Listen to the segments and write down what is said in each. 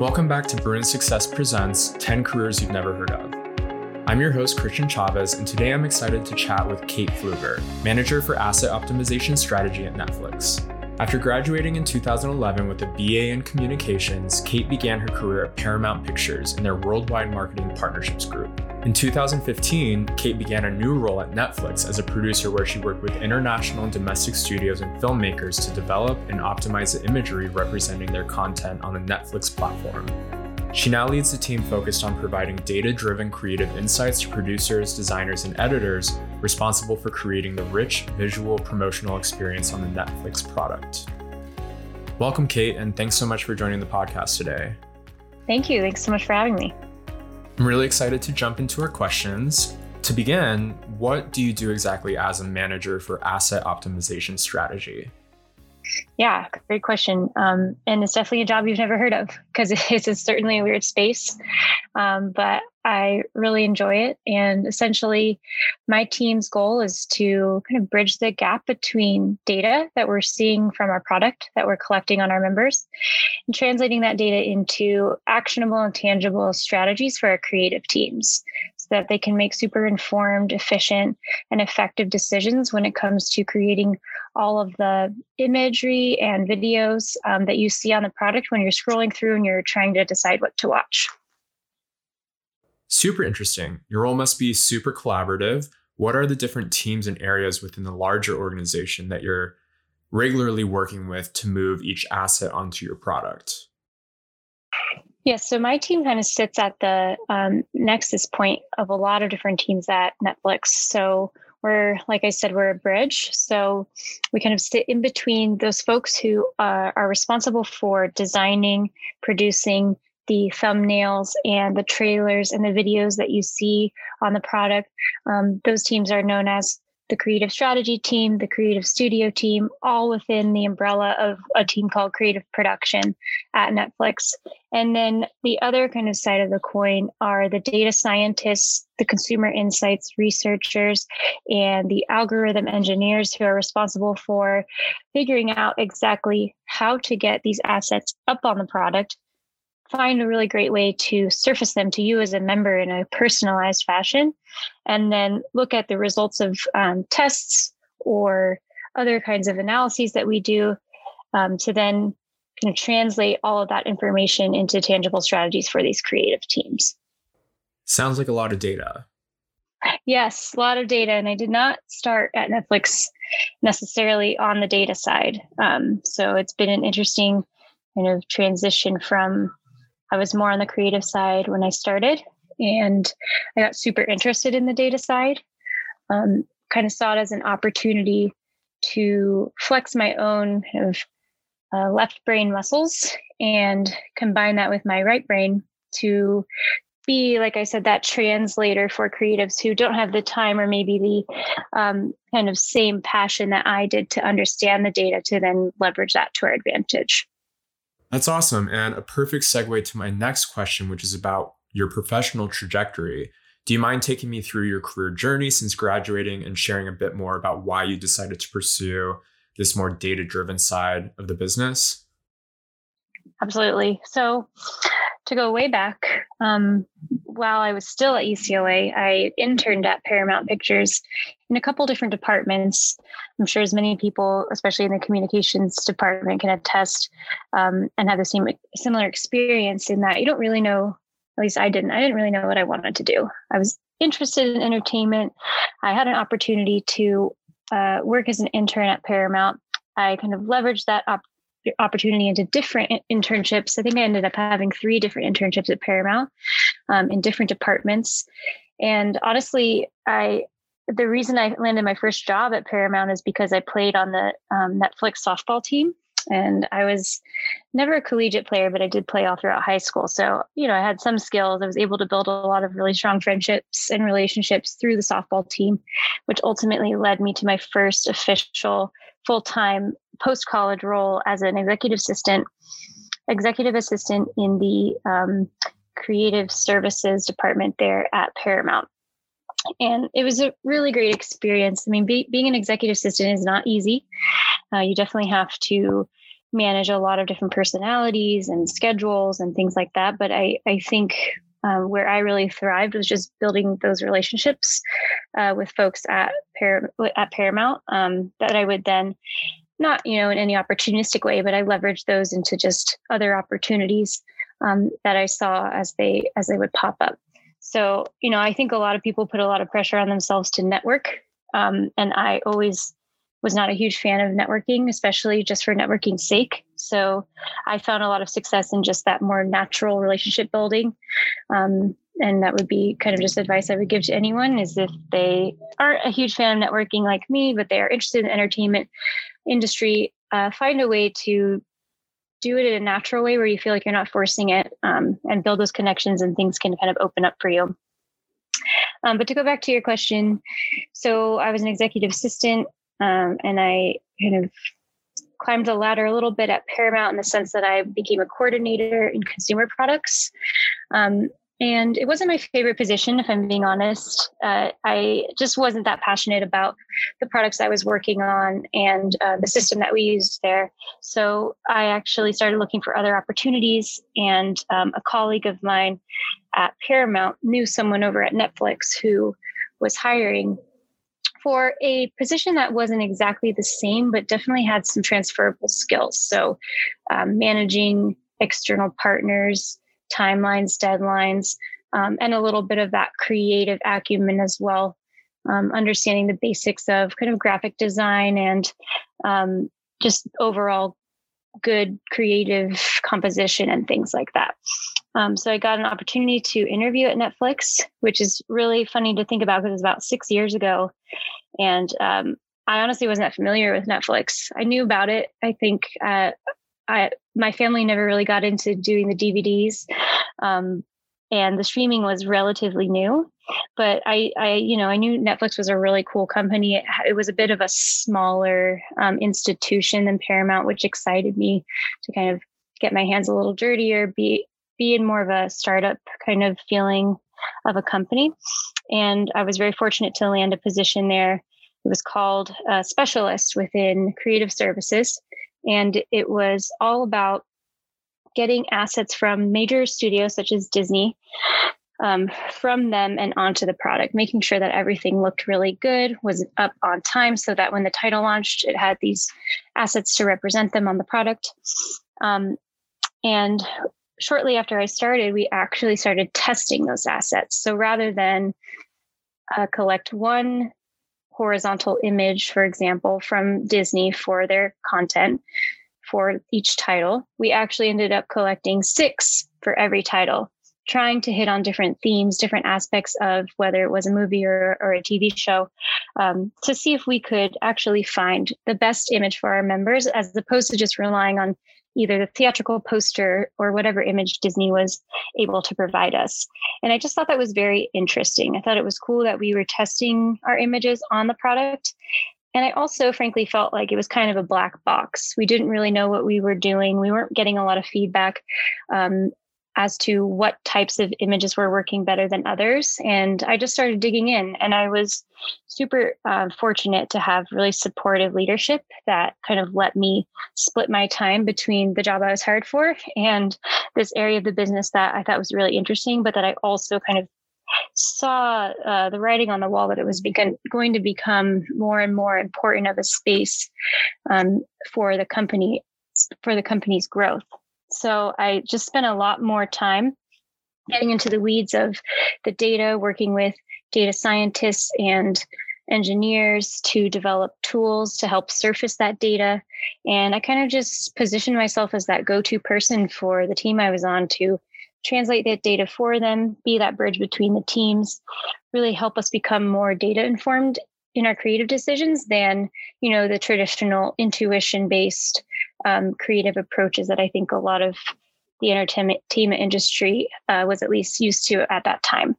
Welcome back to Bruin Success Presents 10 Careers You've Never Heard of. I'm your host, Christian Chavez, and today I'm excited to chat with Kate Pfluger, Manager for Asset Optimization Strategy at Netflix. After graduating in 2011 with a BA in Communications, Kate began her career at Paramount Pictures in their Worldwide Marketing Partnerships Group. In 2015, Kate began a new role at Netflix as a producer where she worked with international and domestic studios and filmmakers to develop and optimize the imagery representing their content on the Netflix platform. She now leads the team focused on providing data driven creative insights to producers, designers, and editors responsible for creating the rich visual promotional experience on the Netflix product. Welcome, Kate, and thanks so much for joining the podcast today. Thank you. Thanks so much for having me. I'm really excited to jump into our questions. To begin, what do you do exactly as a manager for asset optimization strategy? Yeah, great question. Um, and it's definitely a job you've never heard of because it's, it's certainly a weird space. Um, but I really enjoy it. And essentially, my team's goal is to kind of bridge the gap between data that we're seeing from our product that we're collecting on our members and translating that data into actionable and tangible strategies for our creative teams so that they can make super informed, efficient, and effective decisions when it comes to creating all of the imagery and videos um, that you see on the product when you're scrolling through and you're trying to decide what to watch. Super interesting. Your role must be super collaborative. What are the different teams and areas within the larger organization that you're regularly working with to move each asset onto your product? Yes, so my team kind of sits at the um, nexus point of a lot of different teams at Netflix. So we're, like I said, we're a bridge. So we kind of sit in between those folks who uh, are responsible for designing, producing, the thumbnails and the trailers and the videos that you see on the product. Um, those teams are known as the creative strategy team, the creative studio team, all within the umbrella of a team called creative production at Netflix. And then the other kind of side of the coin are the data scientists, the consumer insights researchers, and the algorithm engineers who are responsible for figuring out exactly how to get these assets up on the product find a really great way to surface them to you as a member in a personalized fashion, and then look at the results of um, tests or other kinds of analyses that we do um, to then kind of translate all of that information into tangible strategies for these creative teams. Sounds like a lot of data. Yes, a lot of data. And I did not start at Netflix necessarily on the data side. Um, so it's been an interesting kind of transition from I was more on the creative side when I started, and I got super interested in the data side. Um, kind of saw it as an opportunity to flex my own kind of uh, left brain muscles and combine that with my right brain to be, like I said, that translator for creatives who don't have the time or maybe the um, kind of same passion that I did to understand the data to then leverage that to our advantage. That's awesome. And a perfect segue to my next question, which is about your professional trajectory. Do you mind taking me through your career journey since graduating and sharing a bit more about why you decided to pursue this more data driven side of the business? Absolutely. So, to go way back, um, while I was still at UCLA, I interned at Paramount Pictures in a couple different departments. I'm sure as many people, especially in the communications department, can attest um, and have the same similar experience in that you don't really know. At least I didn't. I didn't really know what I wanted to do. I was interested in entertainment. I had an opportunity to uh, work as an intern at Paramount. I kind of leveraged that op- opportunity into different internships. I think I ended up having three different internships at Paramount um, in different departments. And honestly, I the reason I landed my first job at Paramount is because I played on the um, Netflix softball team. And I was never a collegiate player, but I did play all throughout high school. So, you know, I had some skills. I was able to build a lot of really strong friendships and relationships through the softball team, which ultimately led me to my first official full time post college role as an executive assistant, executive assistant in the um, creative services department there at Paramount. And it was a really great experience. I mean, be, being an executive assistant is not easy. Uh, you definitely have to manage a lot of different personalities and schedules and things like that. But I, I think um, where I really thrived was just building those relationships uh, with folks at at Paramount um, that I would then not you know in any opportunistic way, but I leveraged those into just other opportunities um, that I saw as they as they would pop up. So you know I think a lot of people put a lot of pressure on themselves to network, um, and I always was not a huge fan of networking, especially just for networking's sake. So I found a lot of success in just that more natural relationship building. Um, and that would be kind of just advice I would give to anyone is if they aren't a huge fan of networking like me, but they are interested in the entertainment industry, uh, find a way to do it in a natural way where you feel like you're not forcing it um, and build those connections and things can kind of open up for you. Um, but to go back to your question, so I was an executive assistant um, and I kind of climbed the ladder a little bit at Paramount in the sense that I became a coordinator in consumer products. Um, and it wasn't my favorite position, if I'm being honest. Uh, I just wasn't that passionate about the products I was working on and uh, the system that we used there. So I actually started looking for other opportunities. And um, a colleague of mine at Paramount knew someone over at Netflix who was hiring for a position that wasn't exactly the same, but definitely had some transferable skills. So, um, managing external partners, timelines, deadlines, um, and a little bit of that creative acumen as well. Um, understanding the basics of kind of graphic design and um, just overall good creative composition and things like that. Um, so I got an opportunity to interview at Netflix, which is really funny to think about because it was about six years ago. And um, I honestly wasn't that familiar with Netflix. I knew about it. I think uh, I, my family never really got into doing the DVDs. Um, and the streaming was relatively new but I, I you know i knew netflix was a really cool company. It, it was a bit of a smaller um, institution than paramount which excited me to kind of get my hands a little dirtier be be in more of a startup kind of feeling of a company. And i was very fortunate to land a position there. It was called a specialist within creative services and it was all about getting assets from major studios such as Disney um, from them and onto the product, making sure that everything looked really good, was up on time, so that when the title launched, it had these assets to represent them on the product. Um, and shortly after I started, we actually started testing those assets. So rather than uh, collect one horizontal image, for example, from Disney for their content, for each title. We actually ended up collecting six for every title, trying to hit on different themes, different aspects of whether it was a movie or, or a TV show, um, to see if we could actually find the best image for our members as opposed to just relying on either the theatrical poster or whatever image Disney was able to provide us. And I just thought that was very interesting. I thought it was cool that we were testing our images on the product and I also, frankly, felt like it was kind of a black box. We didn't really know what we were doing. We weren't getting a lot of feedback um, as to what types of images were working better than others. And I just started digging in. And I was super uh, fortunate to have really supportive leadership that kind of let me split my time between the job I was hired for and this area of the business that I thought was really interesting, but that I also kind of saw uh, the writing on the wall that it was going to become more and more important of a space um, for the company for the company's growth. So I just spent a lot more time getting into the weeds of the data, working with data scientists and engineers to develop tools to help surface that data. And I kind of just positioned myself as that go to person for the team I was on to translate that data for them, be that bridge between the teams, really help us become more data informed in our creative decisions than you know the traditional intuition based um, creative approaches that I think a lot of the entertainment industry uh, was at least used to at that time.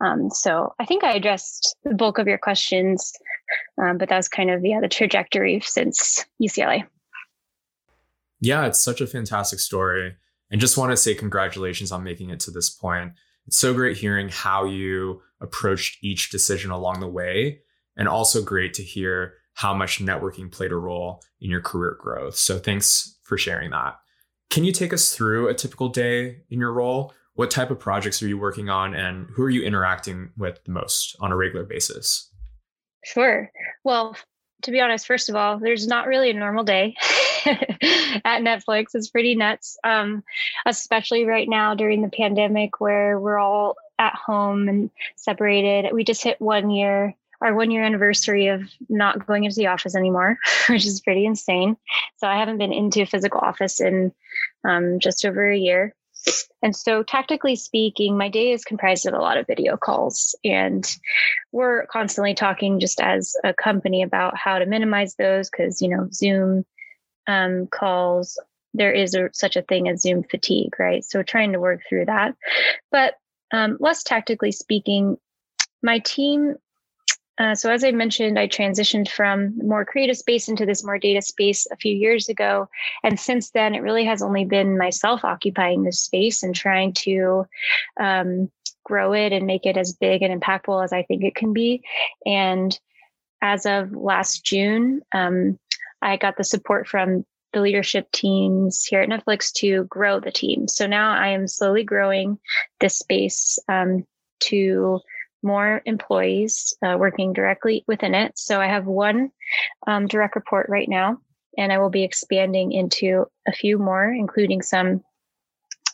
Um, so I think I addressed the bulk of your questions, um, but that was kind of yeah the trajectory since UCLA. Yeah, it's such a fantastic story. And just want to say congratulations on making it to this point. It's so great hearing how you approached each decision along the way, and also great to hear how much networking played a role in your career growth. So thanks for sharing that. Can you take us through a typical day in your role? What type of projects are you working on and who are you interacting with the most on a regular basis? Sure. Well, to be honest, first of all, there's not really a normal day at Netflix. It's pretty nuts, um, especially right now during the pandemic where we're all at home and separated. We just hit one year, our one year anniversary of not going into the office anymore, which is pretty insane. So I haven't been into a physical office in um, just over a year. And so, tactically speaking, my day is comprised of a lot of video calls. And we're constantly talking just as a company about how to minimize those because, you know, Zoom um, calls, there is a, such a thing as Zoom fatigue, right? So, trying to work through that. But um, less tactically speaking, my team uh, so as I mentioned, I transitioned from more creative space into this more data space a few years ago. And since then, it really has only been myself occupying this space and trying to um, grow it and make it as big and impactful as I think it can be. And as of last June, um, I got the support from the leadership teams here at Netflix to grow the team. So now I am slowly growing this space um, to more employees uh, working directly within it. So I have one um, direct report right now, and I will be expanding into a few more, including some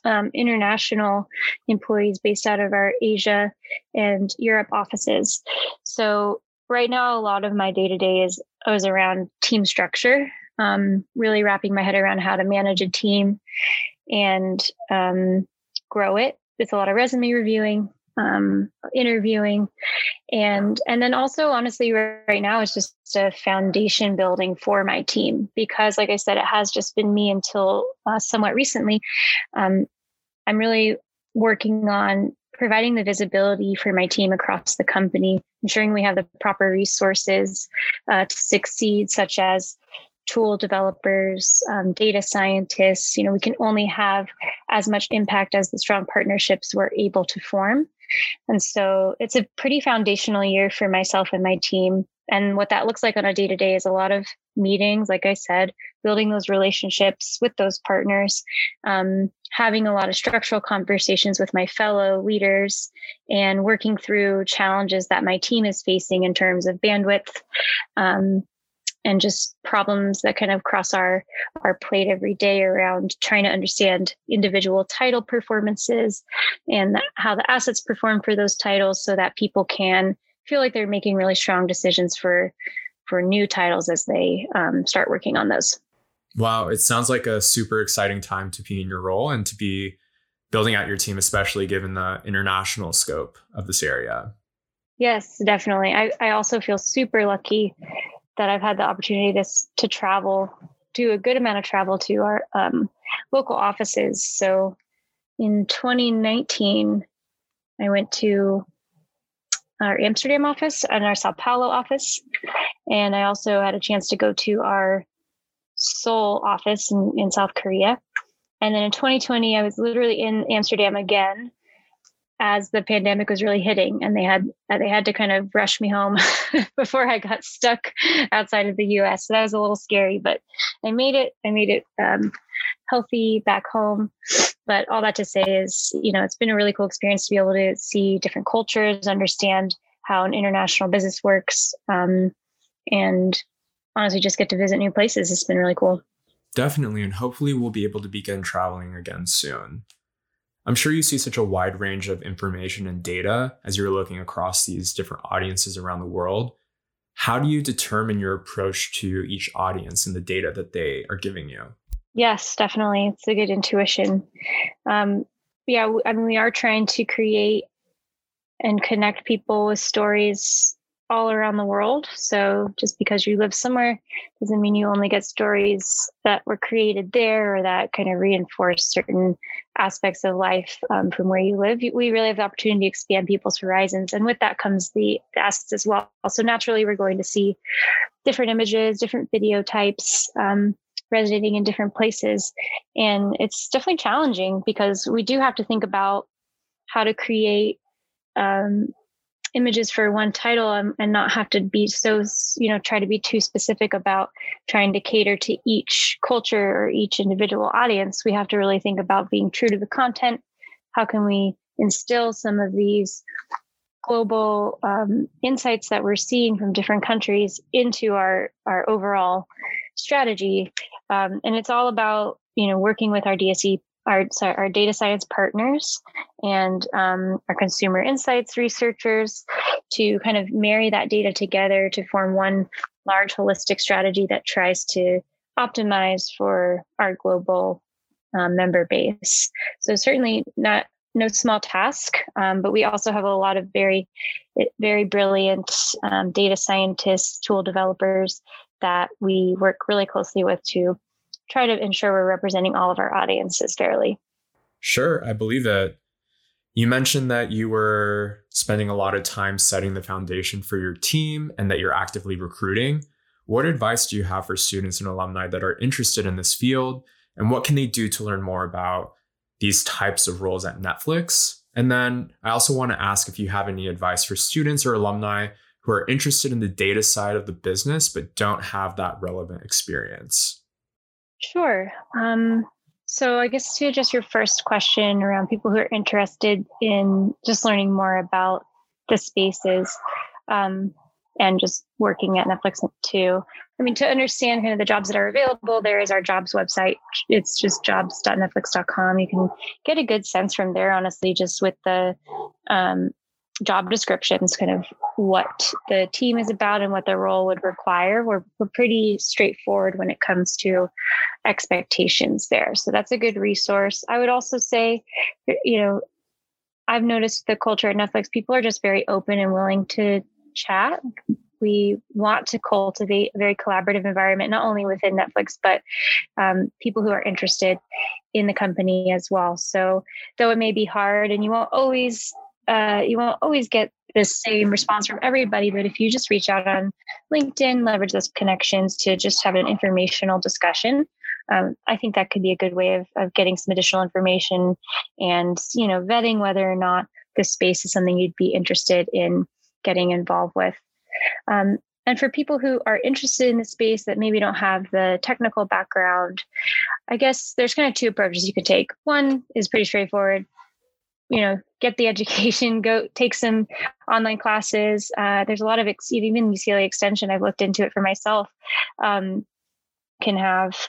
um, international employees based out of our Asia and Europe offices. So right now, a lot of my day to day is is around team structure, um, really wrapping my head around how to manage a team and um, grow it. It's a lot of resume reviewing, um, interviewing and and then also honestly right now it's just a foundation building for my team because like i said it has just been me until uh, somewhat recently um, i'm really working on providing the visibility for my team across the company ensuring we have the proper resources uh, to succeed such as tool developers, um, data scientists. You know, we can only have as much impact as the strong partnerships we're able to form. And so it's a pretty foundational year for myself and my team. And what that looks like on a day to day is a lot of meetings, like I said, building those relationships with those partners, um, having a lot of structural conversations with my fellow leaders, and working through challenges that my team is facing in terms of bandwidth, um, and just problems that kind of cross our our plate every day around trying to understand individual title performances and how the assets perform for those titles so that people can feel like they're making really strong decisions for for new titles as they um, start working on those. Wow it sounds like a super exciting time to be in your role and to be building out your team especially given the international scope of this area. Yes definitely. I, I also feel super lucky that I've had the opportunity to, to travel, do a good amount of travel to our um, local offices. So in 2019, I went to our Amsterdam office and our Sao Paulo office. And I also had a chance to go to our Seoul office in, in South Korea. And then in 2020, I was literally in Amsterdam again as the pandemic was really hitting and they had uh, they had to kind of rush me home before I got stuck outside of the US. So that was a little scary, but I made it. I made it um, healthy back home. But all that to say is, you know, it's been a really cool experience to be able to see different cultures, understand how an international business works, um, and honestly just get to visit new places. It's been really cool. Definitely. And hopefully we'll be able to begin traveling again soon. I'm sure you see such a wide range of information and data as you're looking across these different audiences around the world. How do you determine your approach to each audience and the data that they are giving you? Yes, definitely. It's a good intuition. Um, yeah, I mean, we are trying to create and connect people with stories all around the world. So just because you live somewhere doesn't mean you only get stories that were created there or that kind of reinforce certain aspects of life um, from where you live. We really have the opportunity to expand people's horizons. And with that comes the, assets as well. So naturally, we're going to see different images, different video types. Um, resonating in different places and it's definitely challenging because we do have to think about how to create um, images for one title and, and not have to be so you know try to be too specific about trying to cater to each culture or each individual audience. We have to really think about being true to the content. How can we instill some of these global um, insights that we're seeing from different countries into our our overall strategy? Um, and it's all about you know working with our dse our, sorry, our data science partners and um, our consumer insights researchers to kind of marry that data together to form one large holistic strategy that tries to optimize for our global um, member base. So certainly not no small task, um, but we also have a lot of very, very brilliant um, data scientists, tool developers that we work really closely with to try to ensure we're representing all of our audiences fairly. Sure, I believe it. You mentioned that you were spending a lot of time setting the foundation for your team and that you're actively recruiting. What advice do you have for students and alumni that are interested in this field? And what can they do to learn more about these types of roles at Netflix? And then I also want to ask if you have any advice for students or alumni who are interested in the data side of the business but don't have that relevant experience. Sure. Um, so, I guess to address your first question around people who are interested in just learning more about the spaces um, and just working at Netflix too. I mean, to understand kind of the jobs that are available, there is our jobs website. It's just jobs.netflix.com. You can get a good sense from there, honestly, just with the um, job descriptions, kind of what the team is about and what their role would require. We're, we're pretty straightforward when it comes to expectations there. So that's a good resource. I would also say, you know, I've noticed the culture at Netflix, people are just very open and willing to chat. We want to cultivate a very collaborative environment, not only within Netflix, but um, people who are interested in the company as well. So, though it may be hard and you won't always uh, you won't always get the same response from everybody, but if you just reach out on LinkedIn, leverage those connections to just have an informational discussion, um, I think that could be a good way of, of getting some additional information and you know vetting whether or not this space is something you'd be interested in getting involved with. Um, and for people who are interested in the space that maybe don't have the technical background, I guess there's kind of two approaches you could take. One is pretty straightforward you know get the education go take some online classes. Uh, there's a lot of ex- even ucla extension i've looked into it for myself um, can have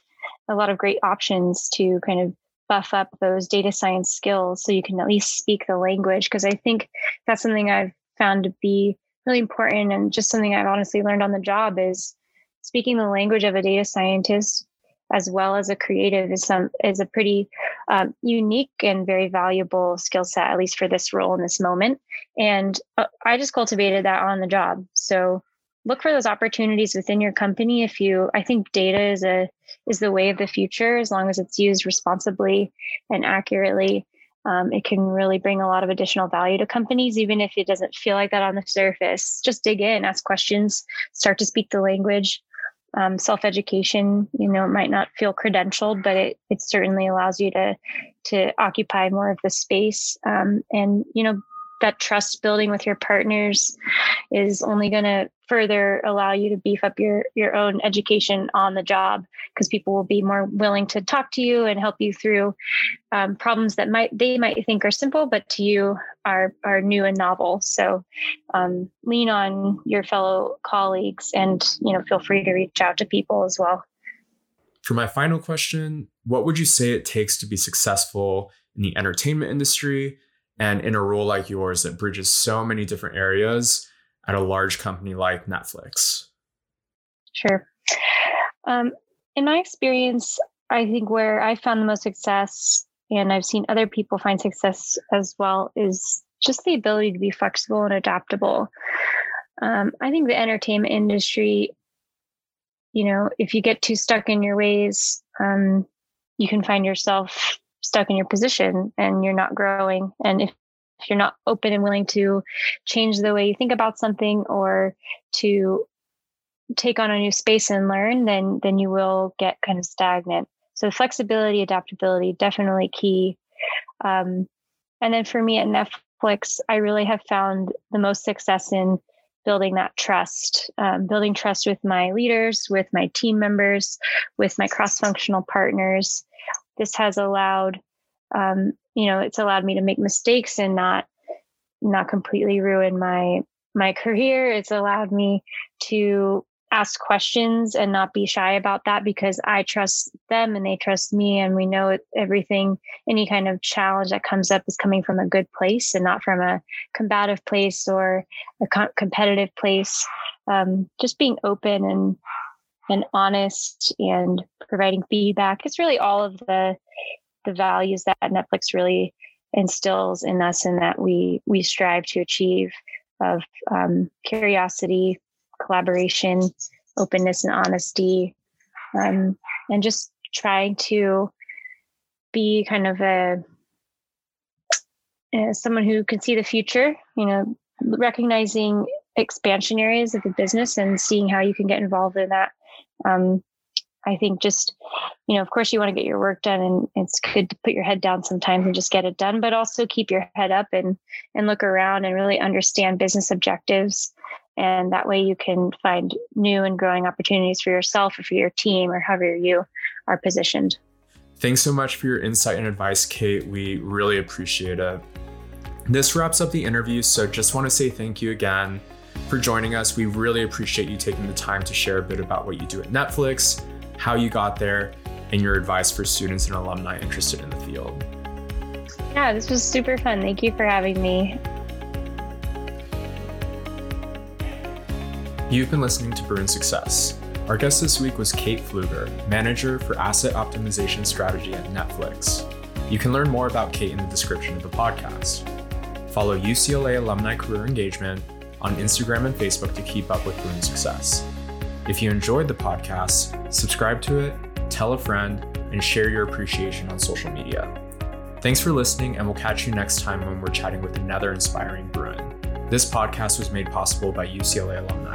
a lot of great options to kind of buff up those data science skills so you can at least speak the language. Because i think that's something i've found to be really important and just something i've honestly learned on the job is speaking the language of a data scientist as well as a creative is some is a pretty um, unique and very valuable skill set at least for this role in this moment. And uh, i just cultivated that on the job. So look for those opportunities within your company if you i think data is a is the way of the future. As long as it's used responsibly and accurately um, it can really bring a lot of additional value to companies even if it doesn't feel like that on the surface. Just dig in ask questions start to speak the language um, self-education you know it might not feel credentialed but it, it certainly allows you to to occupy more of the space. Um, and you know that trust building with your partners is only going to further allow you to beef up your your own education on the job because people will be more willing to talk to you and help you through um, problems that might they might think are simple but to you are are new and novel. So um, lean on your fellow colleagues and you know feel free to reach out to people as well. For my final question what would you say it takes to be successful in the entertainment industry and in a role like yours that bridges so many different areas at a large company like Netflix? Sure. Um, in my experience, I think where I found the most success, and I've seen other people find success as well, is just the ability to be flexible and adaptable. Um, I think the entertainment industry, you know, if you get too stuck in your ways, um, you can find yourself stuck in your position and you're not growing. And if, if you're not open and willing to change the way you think about something or to take on a new space and learn, then then you will get kind of stagnant. So flexibility, adaptability, definitely key. Um, and then for me at Netflix, I really have found the most success in building that trust, um, building trust with my leaders, with my team members, with my cross functional partners. This has allowed, um, you know, it's allowed me to make mistakes and not not completely ruin my my career. It's allowed me to ask questions and not be shy about that because I trust them and they trust me. And we know everything, any kind of challenge that comes up is coming from a good place and not from a combative place or a co- competitive place. Um, just being open and and honest and providing feedback. It's really all of the the values that Netflix really instills in us and that we we strive to achieve of um, curiosity, collaboration, openness, and honesty, um, and just trying to be kind of a uh, someone who can see the future. You know, recognizing expansion areas of the business and seeing how you can get involved in that. Um, I think just, you know, of course you want to get your work done and it's good to put your head down sometimes and just get it done, but also keep your head up and and look around and really understand business objectives. And that way you can find new and growing opportunities for yourself or for your team or however you are positioned. Thanks so much for your insight and advice, Kate. We really appreciate it. This wraps up the interview, so just want to say thank you again for joining us. We really appreciate you taking the time to share a bit about what you do at Netflix how you got there, and your advice for students and alumni interested in the field. Yeah, this was super fun. Thank you for having me. You've been listening to Bruin Success. Our guest this week was Kate Pfluger, Manager for Asset Optimization Strategy at Netflix. You can learn more about Kate in the description of the podcast. Follow UCLA Alumni Career Engagement on Instagram and Facebook to keep up with Bruin Success. If you enjoyed the podcast, subscribe to it, tell a friend, and share your appreciation on social media. Thanks for listening, and we'll catch you next time when we're chatting with another inspiring Bruin. This podcast was made possible by UCLA alumni.